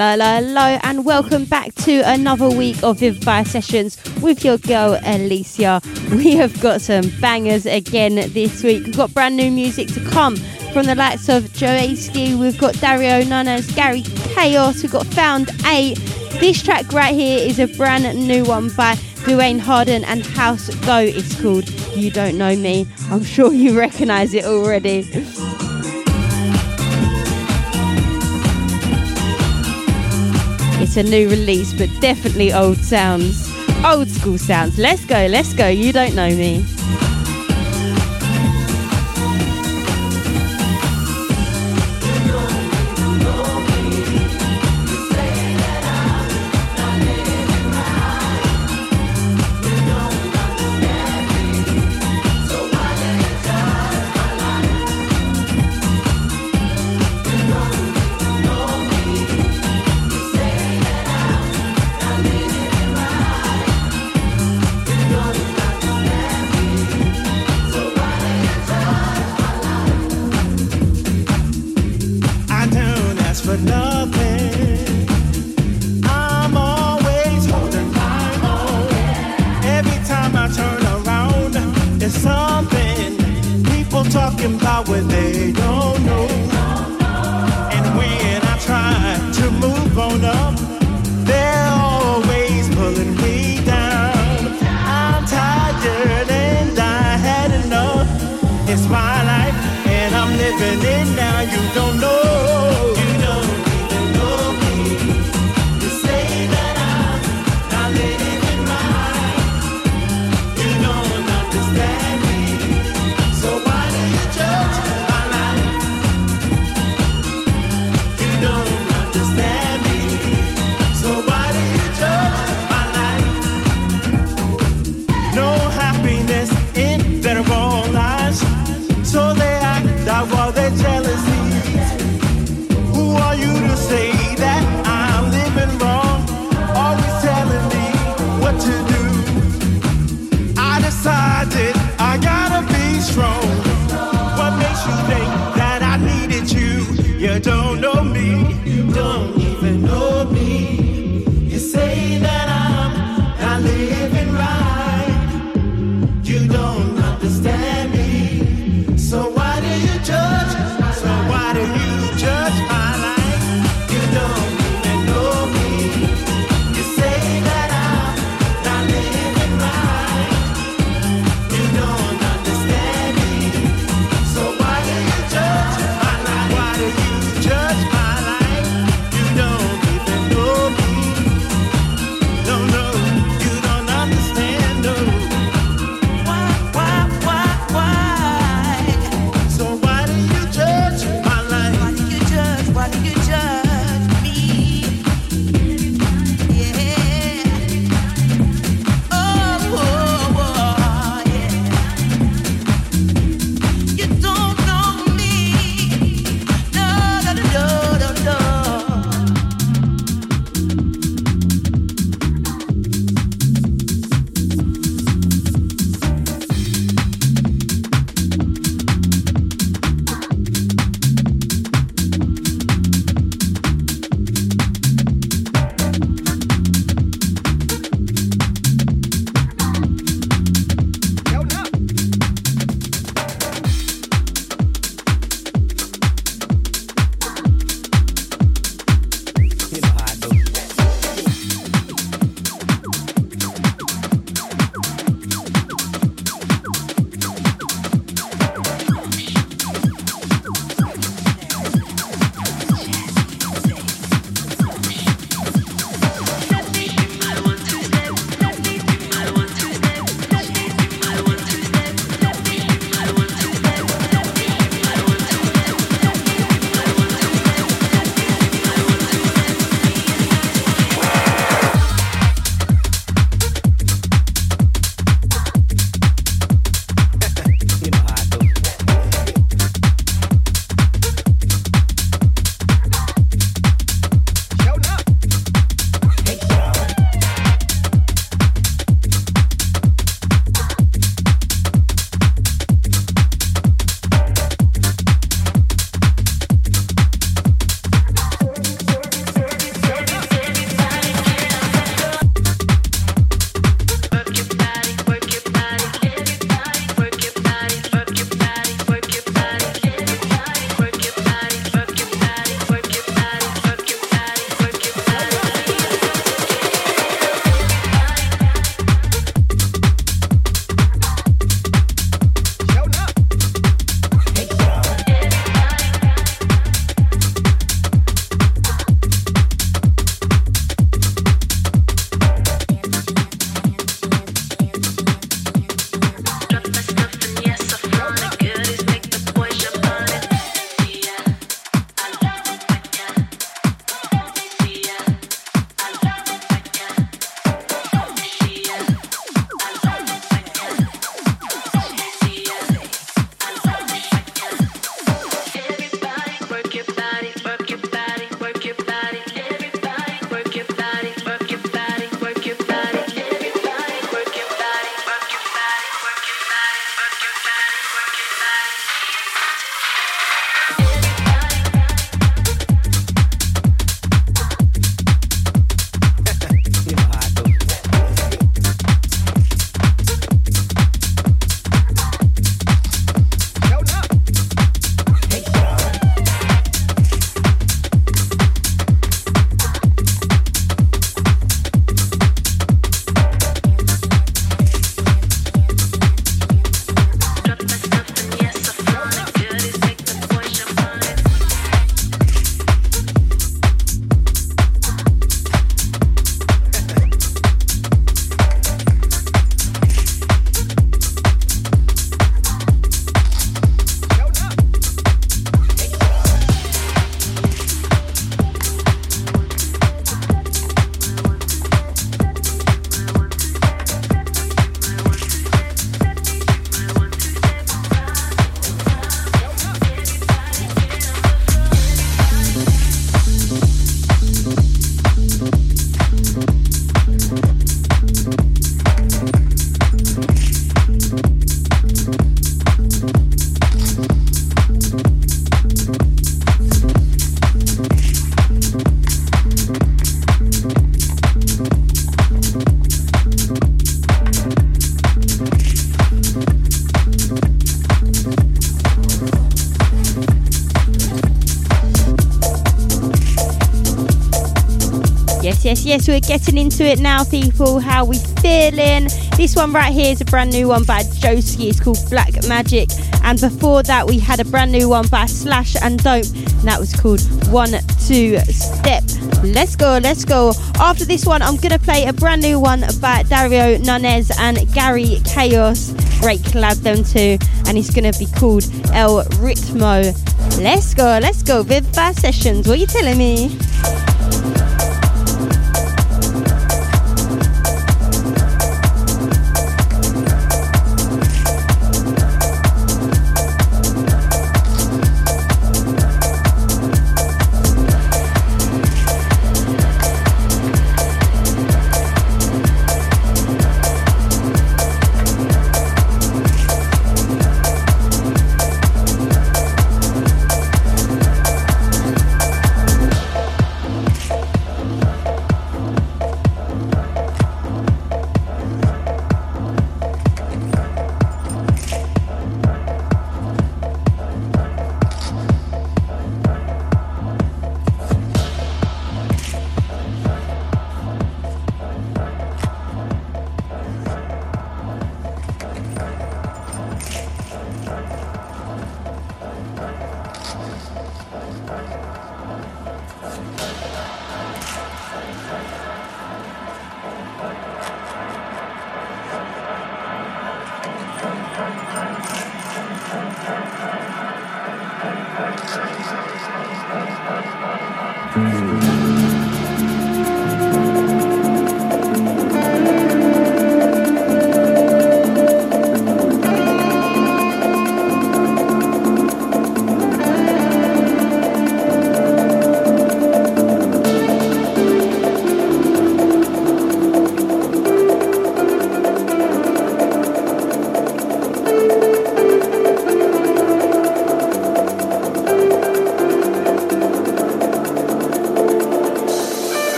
Hello, hello, hello, and welcome back to another week of Vivify Sessions with your girl Alicia. We have got some bangers again this week. We've got brand new music to come from the likes of Joeski, we've got Dario Nunez, Gary Chaos, we've got Found 8. This track right here is a brand new one by Duane Harden and House Go. It's called You Don't Know Me. I'm sure you recognize it already. It's a new release, but definitely old sounds. Old school sounds. Let's go, let's go. You don't know me. Just yes, we're getting into it now, people. How we feeling? This one right here is a brand new one by Joeski. It's called Black Magic. And before that, we had a brand new one by Slash and Dope. And that was called One Two Step. Let's go, let's go. After this one, I'm going to play a brand new one by Dario Nunez and Gary Chaos. Great collab, them two. And it's going to be called El Ritmo. Let's go, let's go. Vivify Sessions. What are you telling me?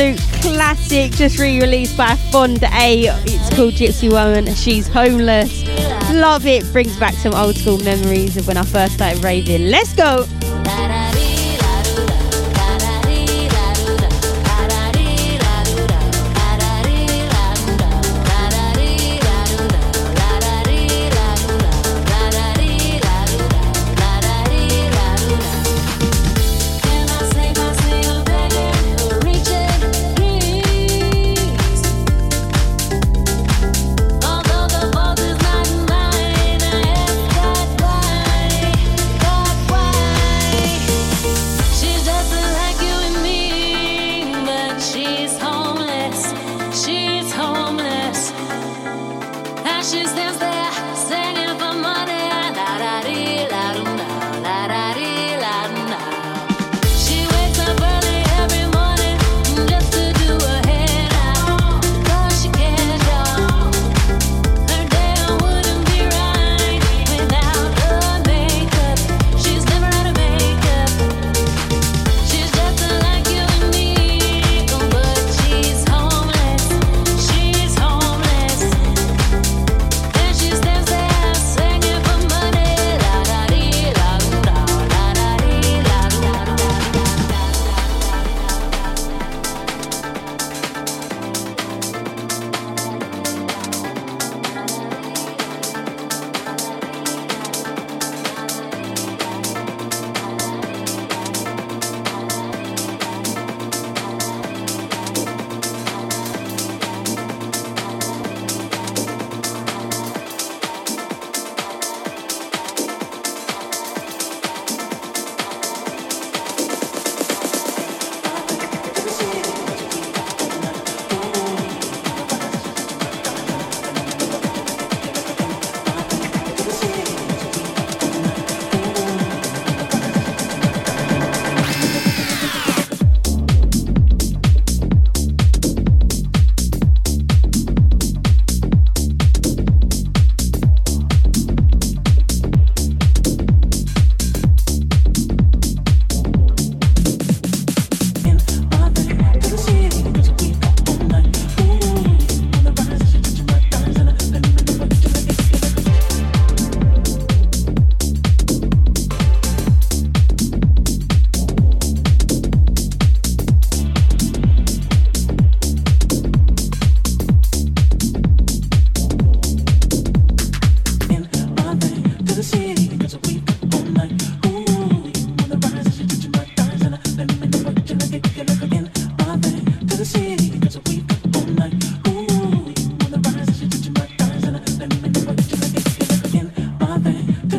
Absolute classic, just re released by Fonda A. It's called Gypsy Woman. She's homeless. Love it. Brings back some old school memories of when I first started raving. Let's go.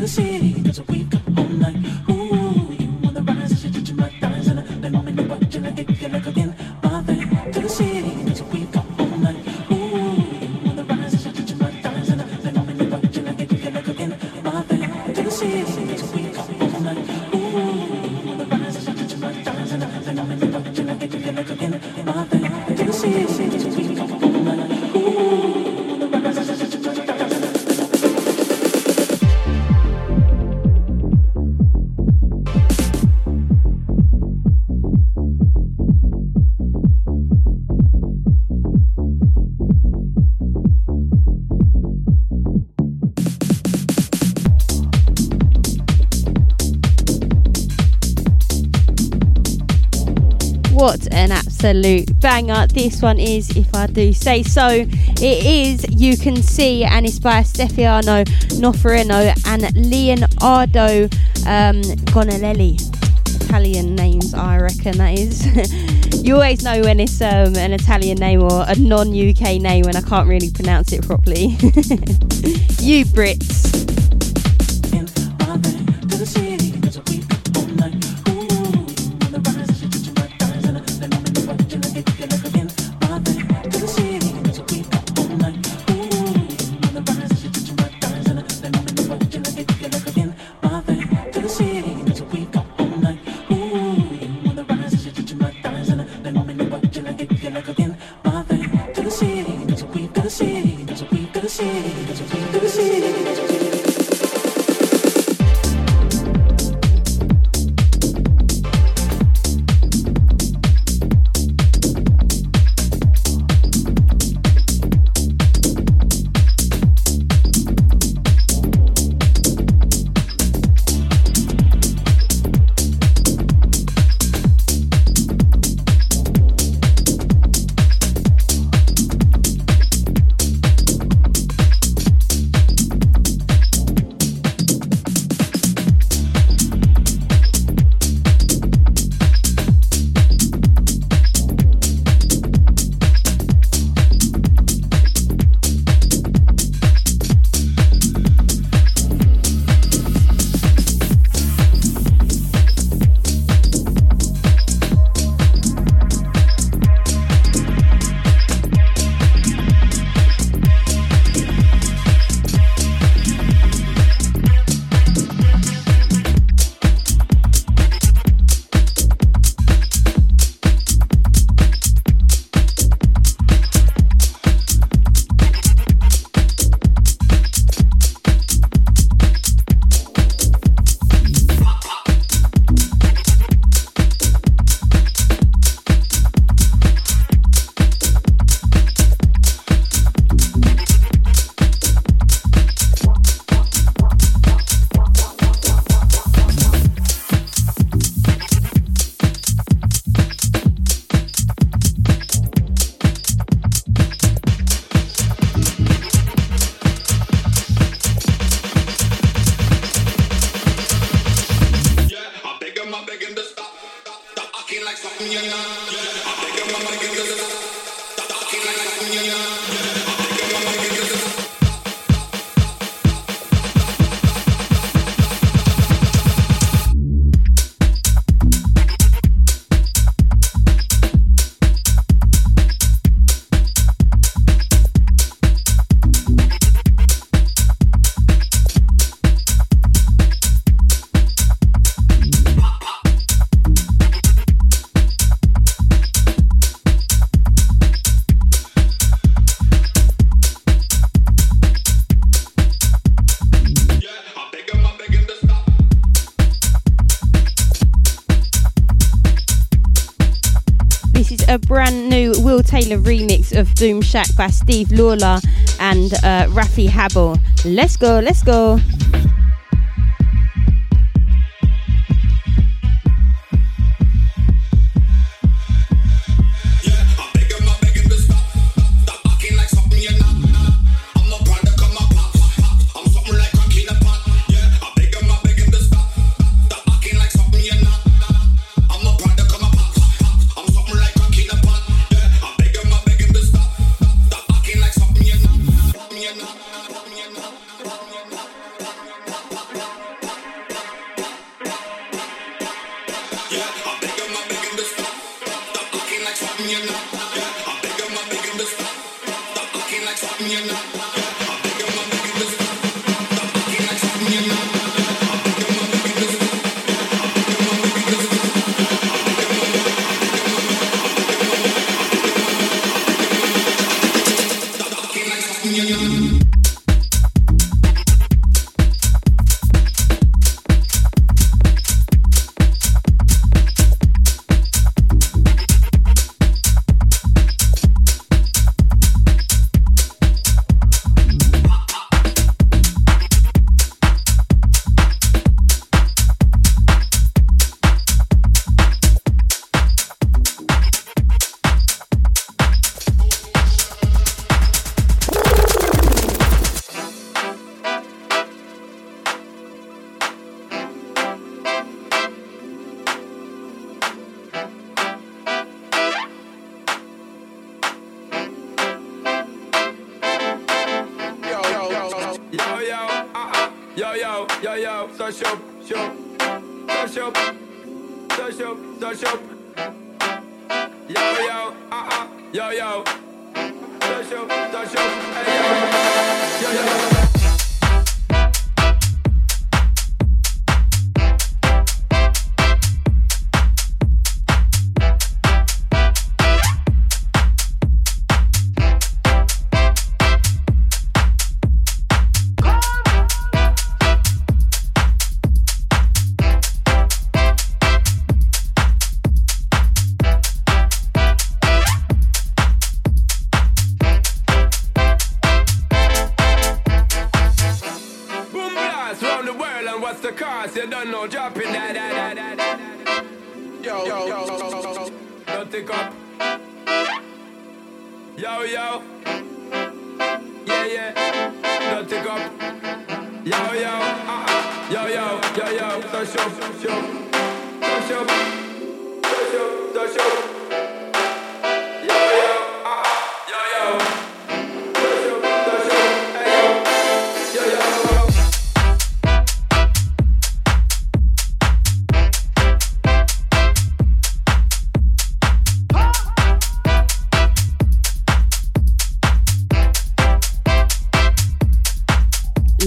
the city. Absolute banger. This one is, if I do say so, it is You Can See, and it's by Stefano Noferini and Leonardo um. Italian names, I reckon that is. you always know when it's um, an Italian name or a non-UK name when I can't really pronounce it properly. you Brits. Taylor remix of Boom Shack by Steve Lawler and uh, Rafi Habel. Let's go, let's go.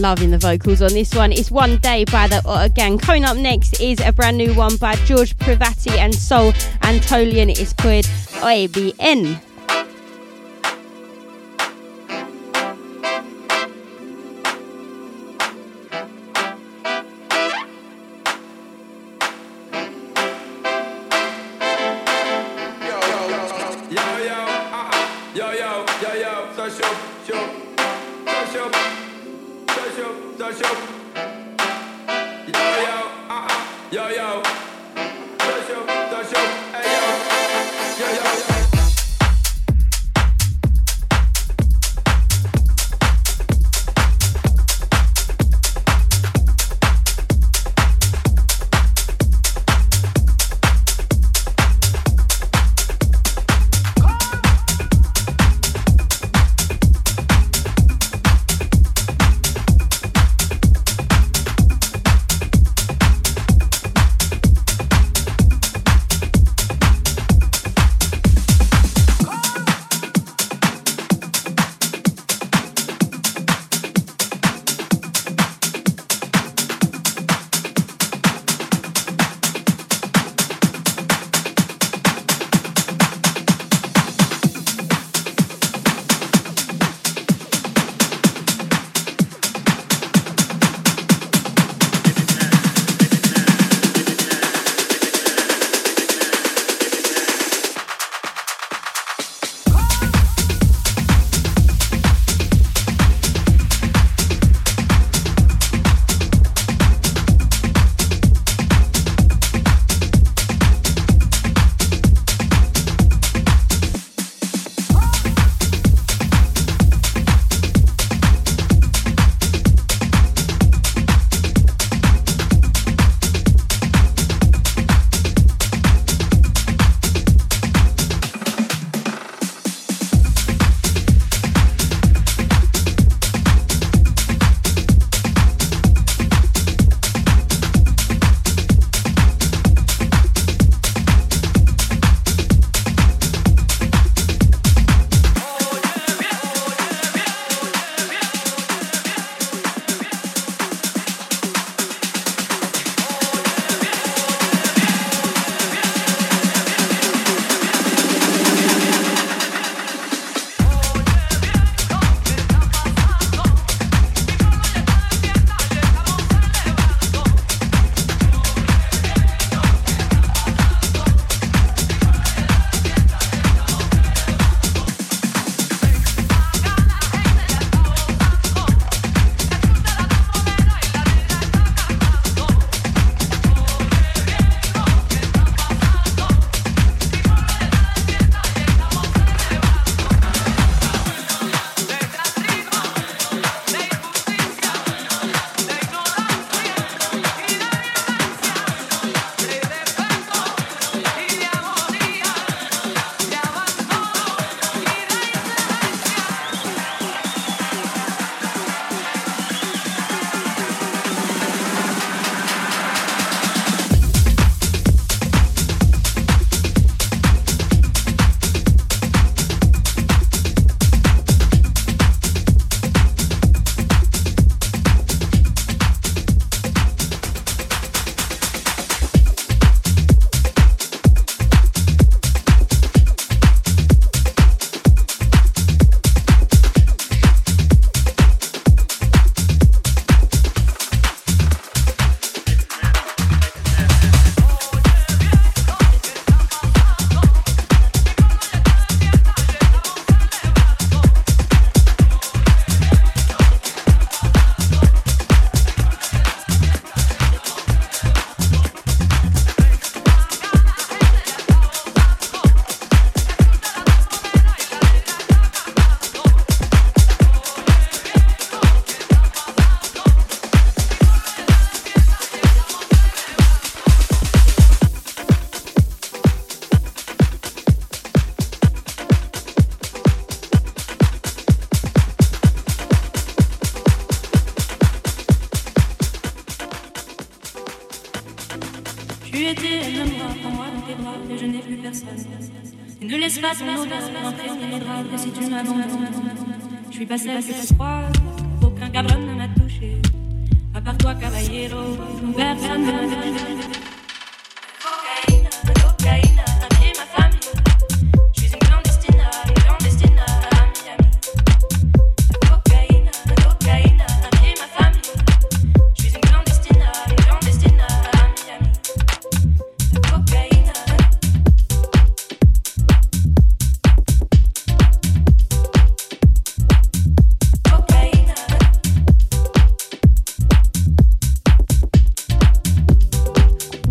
Loving the vocals on this one. It's One Day by the Otter Gang. Coming up next is a brand new one by George Privati and Soul Antolian. It's called OABN.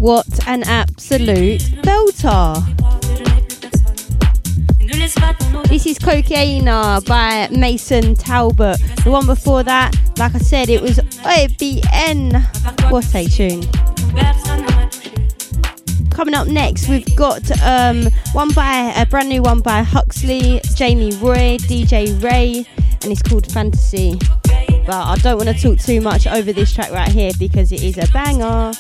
What an absolute belter! This is Cocaina by Mason Talbot. The one before that, like I said, it was OBN. What a tune. Coming up next, we've got um, one by a brand new one by Huxley, Jamie Roy, DJ Ray, and it's called Fantasy. But I don't want to talk too much over this track right here because it is a banger.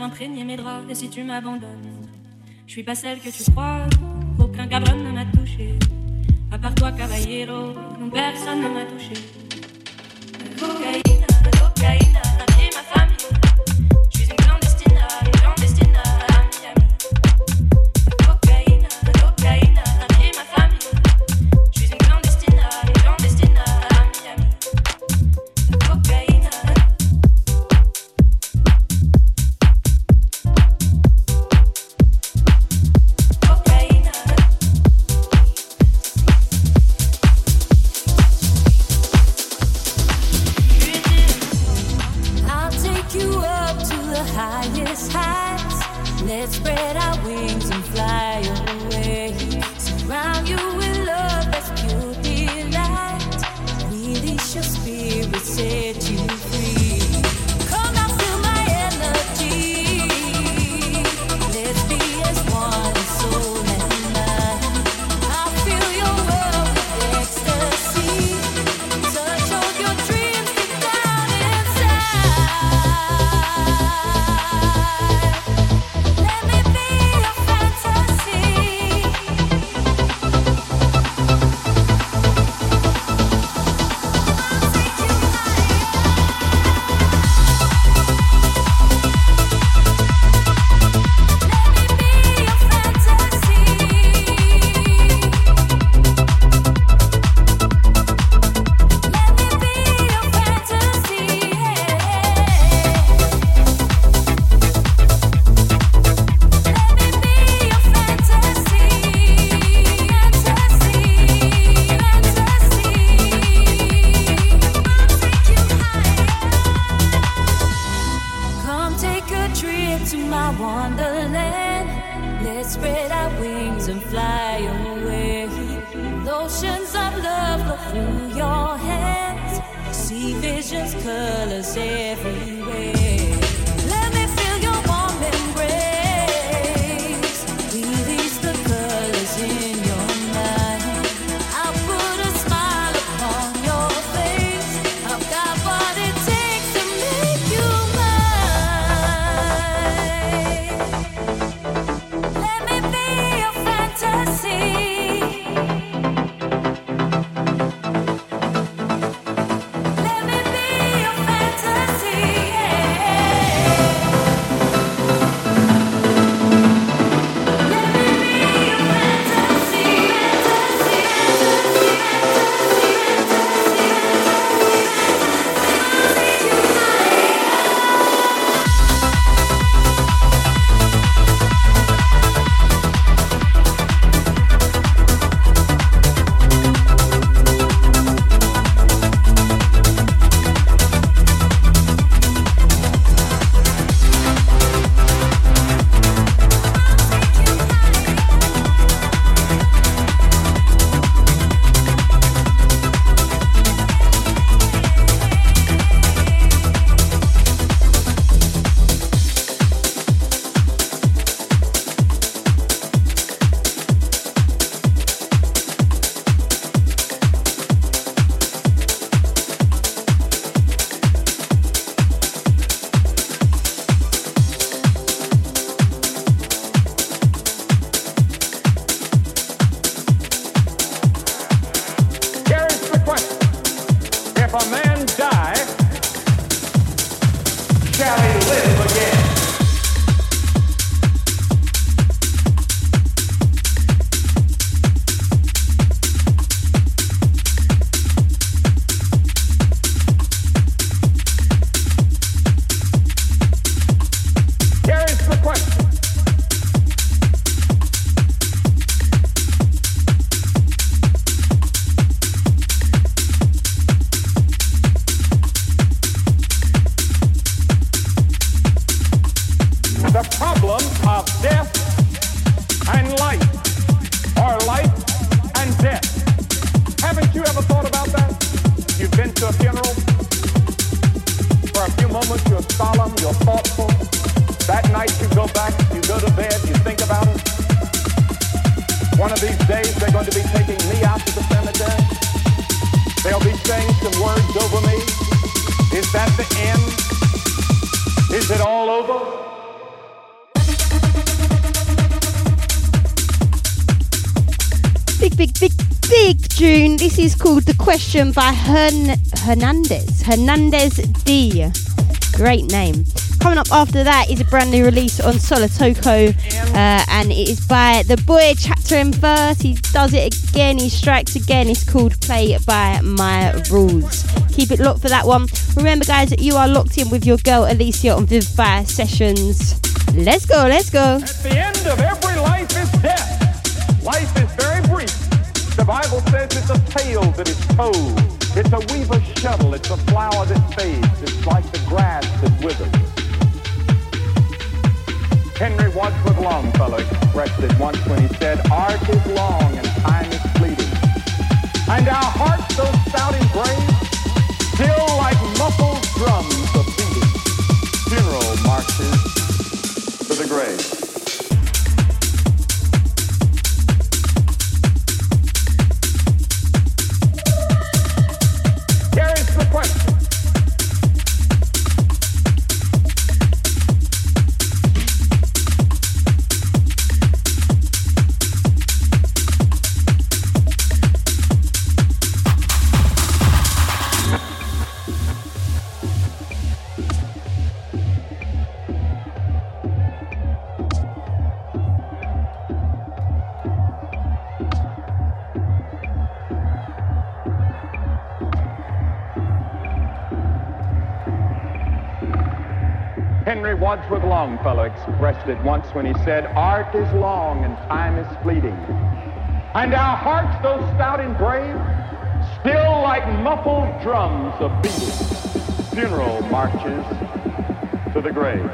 Imprégner mes draps. Et si tu m'abandonnes, je suis pas celle que tu crois. Aucun cabron ne m'a touché. À part toi, caballero, personne ne m'a touché. spread our wings and fly away. Oceans of love go through your hands. See visions, colors everywhere. Question by Hern- Hernandez. Hernandez D. Great name. Coming up after that is a brand new release on Solotoko, uh, and it is by the boy Chapter & Verse. He does it again, he strikes again. It's called Play by My Rules. Keep it locked for that one. Remember, guys, you are locked in with your girl Elysia on Vivify Sessions. Let's go, let's go. At the end of every life is death. Life is Bible says it's a tale that is told. It's a weaver's shuttle. It's a flower that fades. It's like the grass that withers. Henry Wadsworth Longfellow expressed it once when he said, Art is long Expressed it once when he said, Art is long and time is fleeting. And our hearts, though stout and brave, still like muffled drums are beating. Funeral marches to the grave.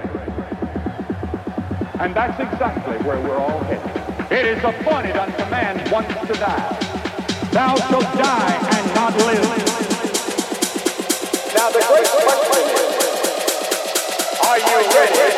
And that's exactly where we're all headed. It is appointed unto man once to die. Thou shalt die and not live. Now the great question is, are you ready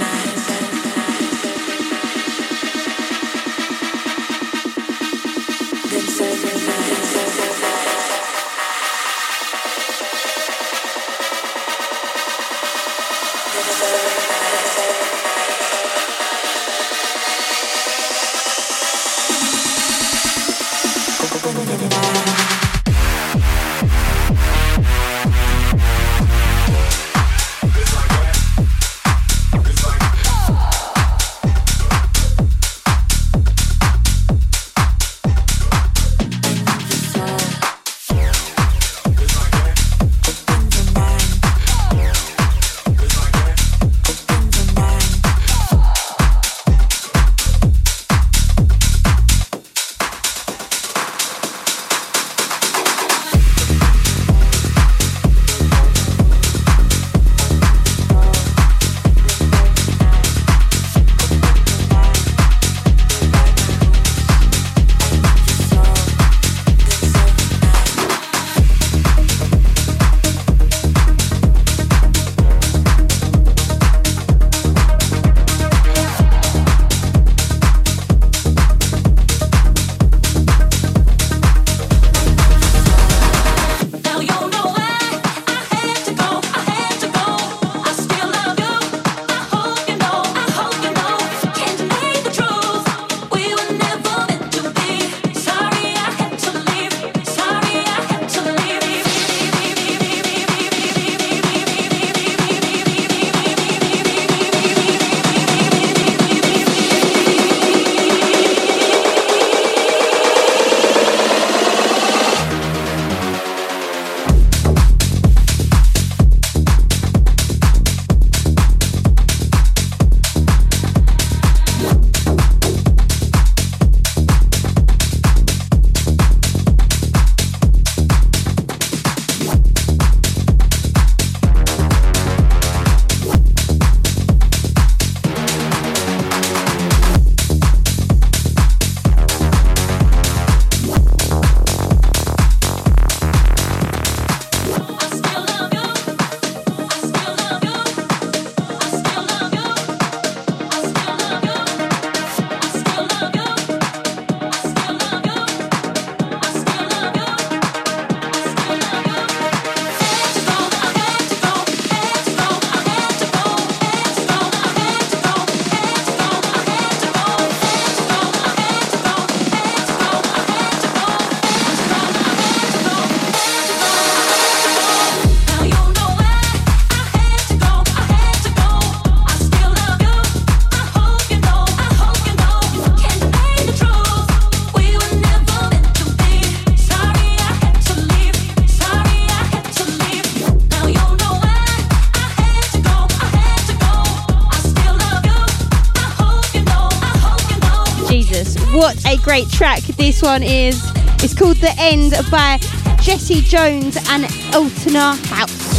great track this one is. It's called The End by Jesse Jones and Eltona House.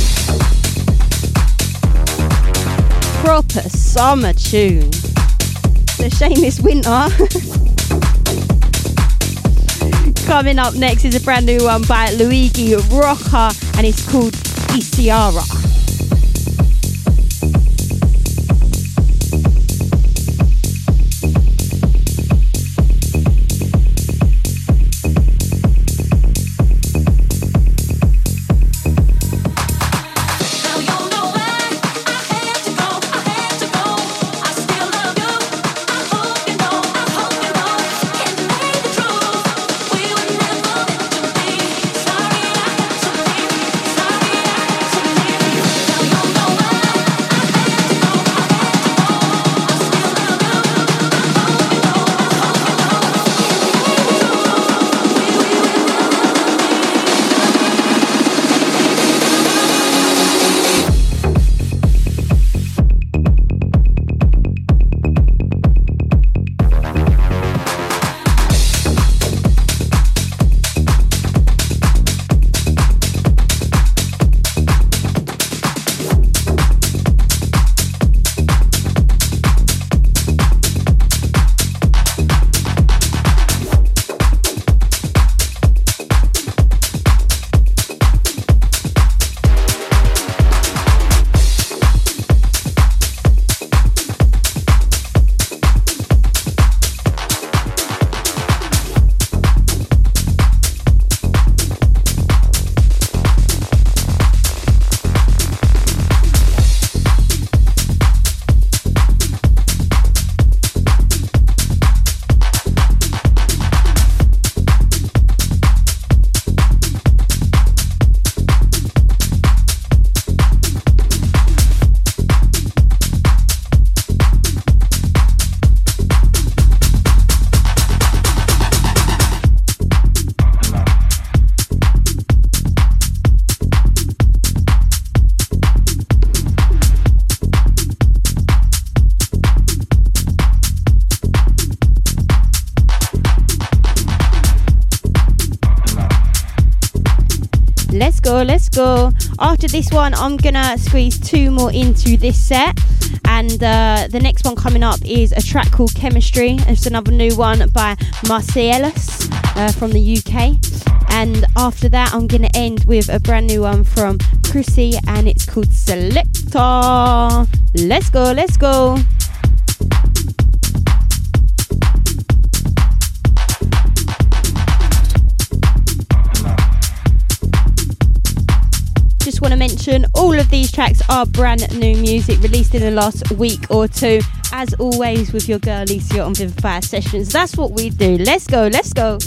Proper summer tune. It's a shame winter. Coming up next is a brand new one by Luigi Rocca and it's called Isiara. This one, I'm gonna squeeze two more into this set. And uh, the next one coming up is a track called Chemistry. It's another new one by Marcellus uh, from the UK. And after that, I'm gonna end with a brand new one from Chrissy, and it's called Selector. Let's go, let's go. Tracks are brand new music released in the last week or two. As always, with your girl Elysia on Vivify Sessions. That's what we do. Let's go, let's go.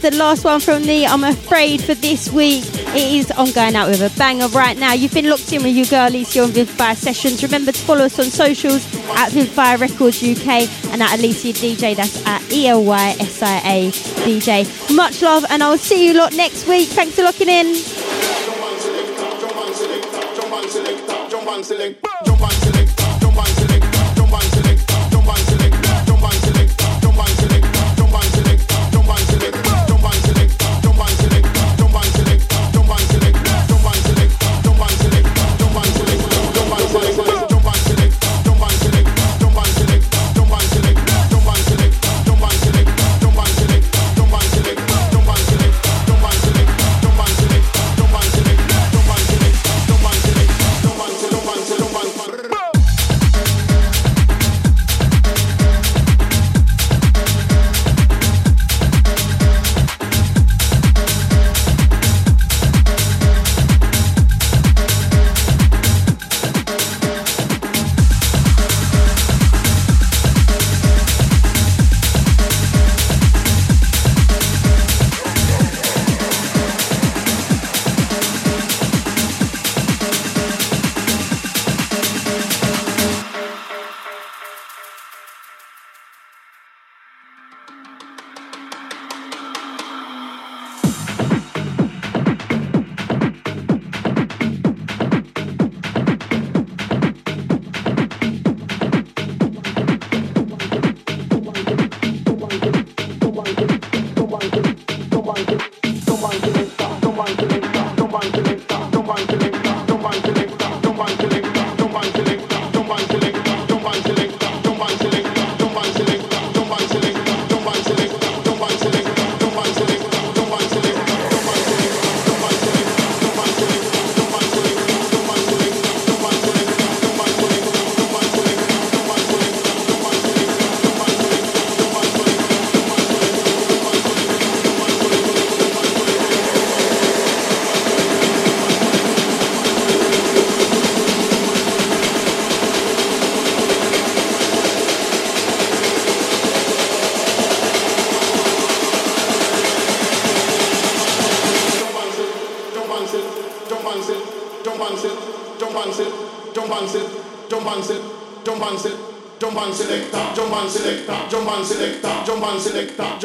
Is the last one from me, I'm afraid, for this week. It is on going out with a banger right now. You've been locked in with your girl Elysia on Vivify Sessions. Remember to follow us on socials at Vivify Records UK and at Elysia DJ. That's at E L Y S I A DJ. Much love, and I'll see you lot next week. Thanks for locking in.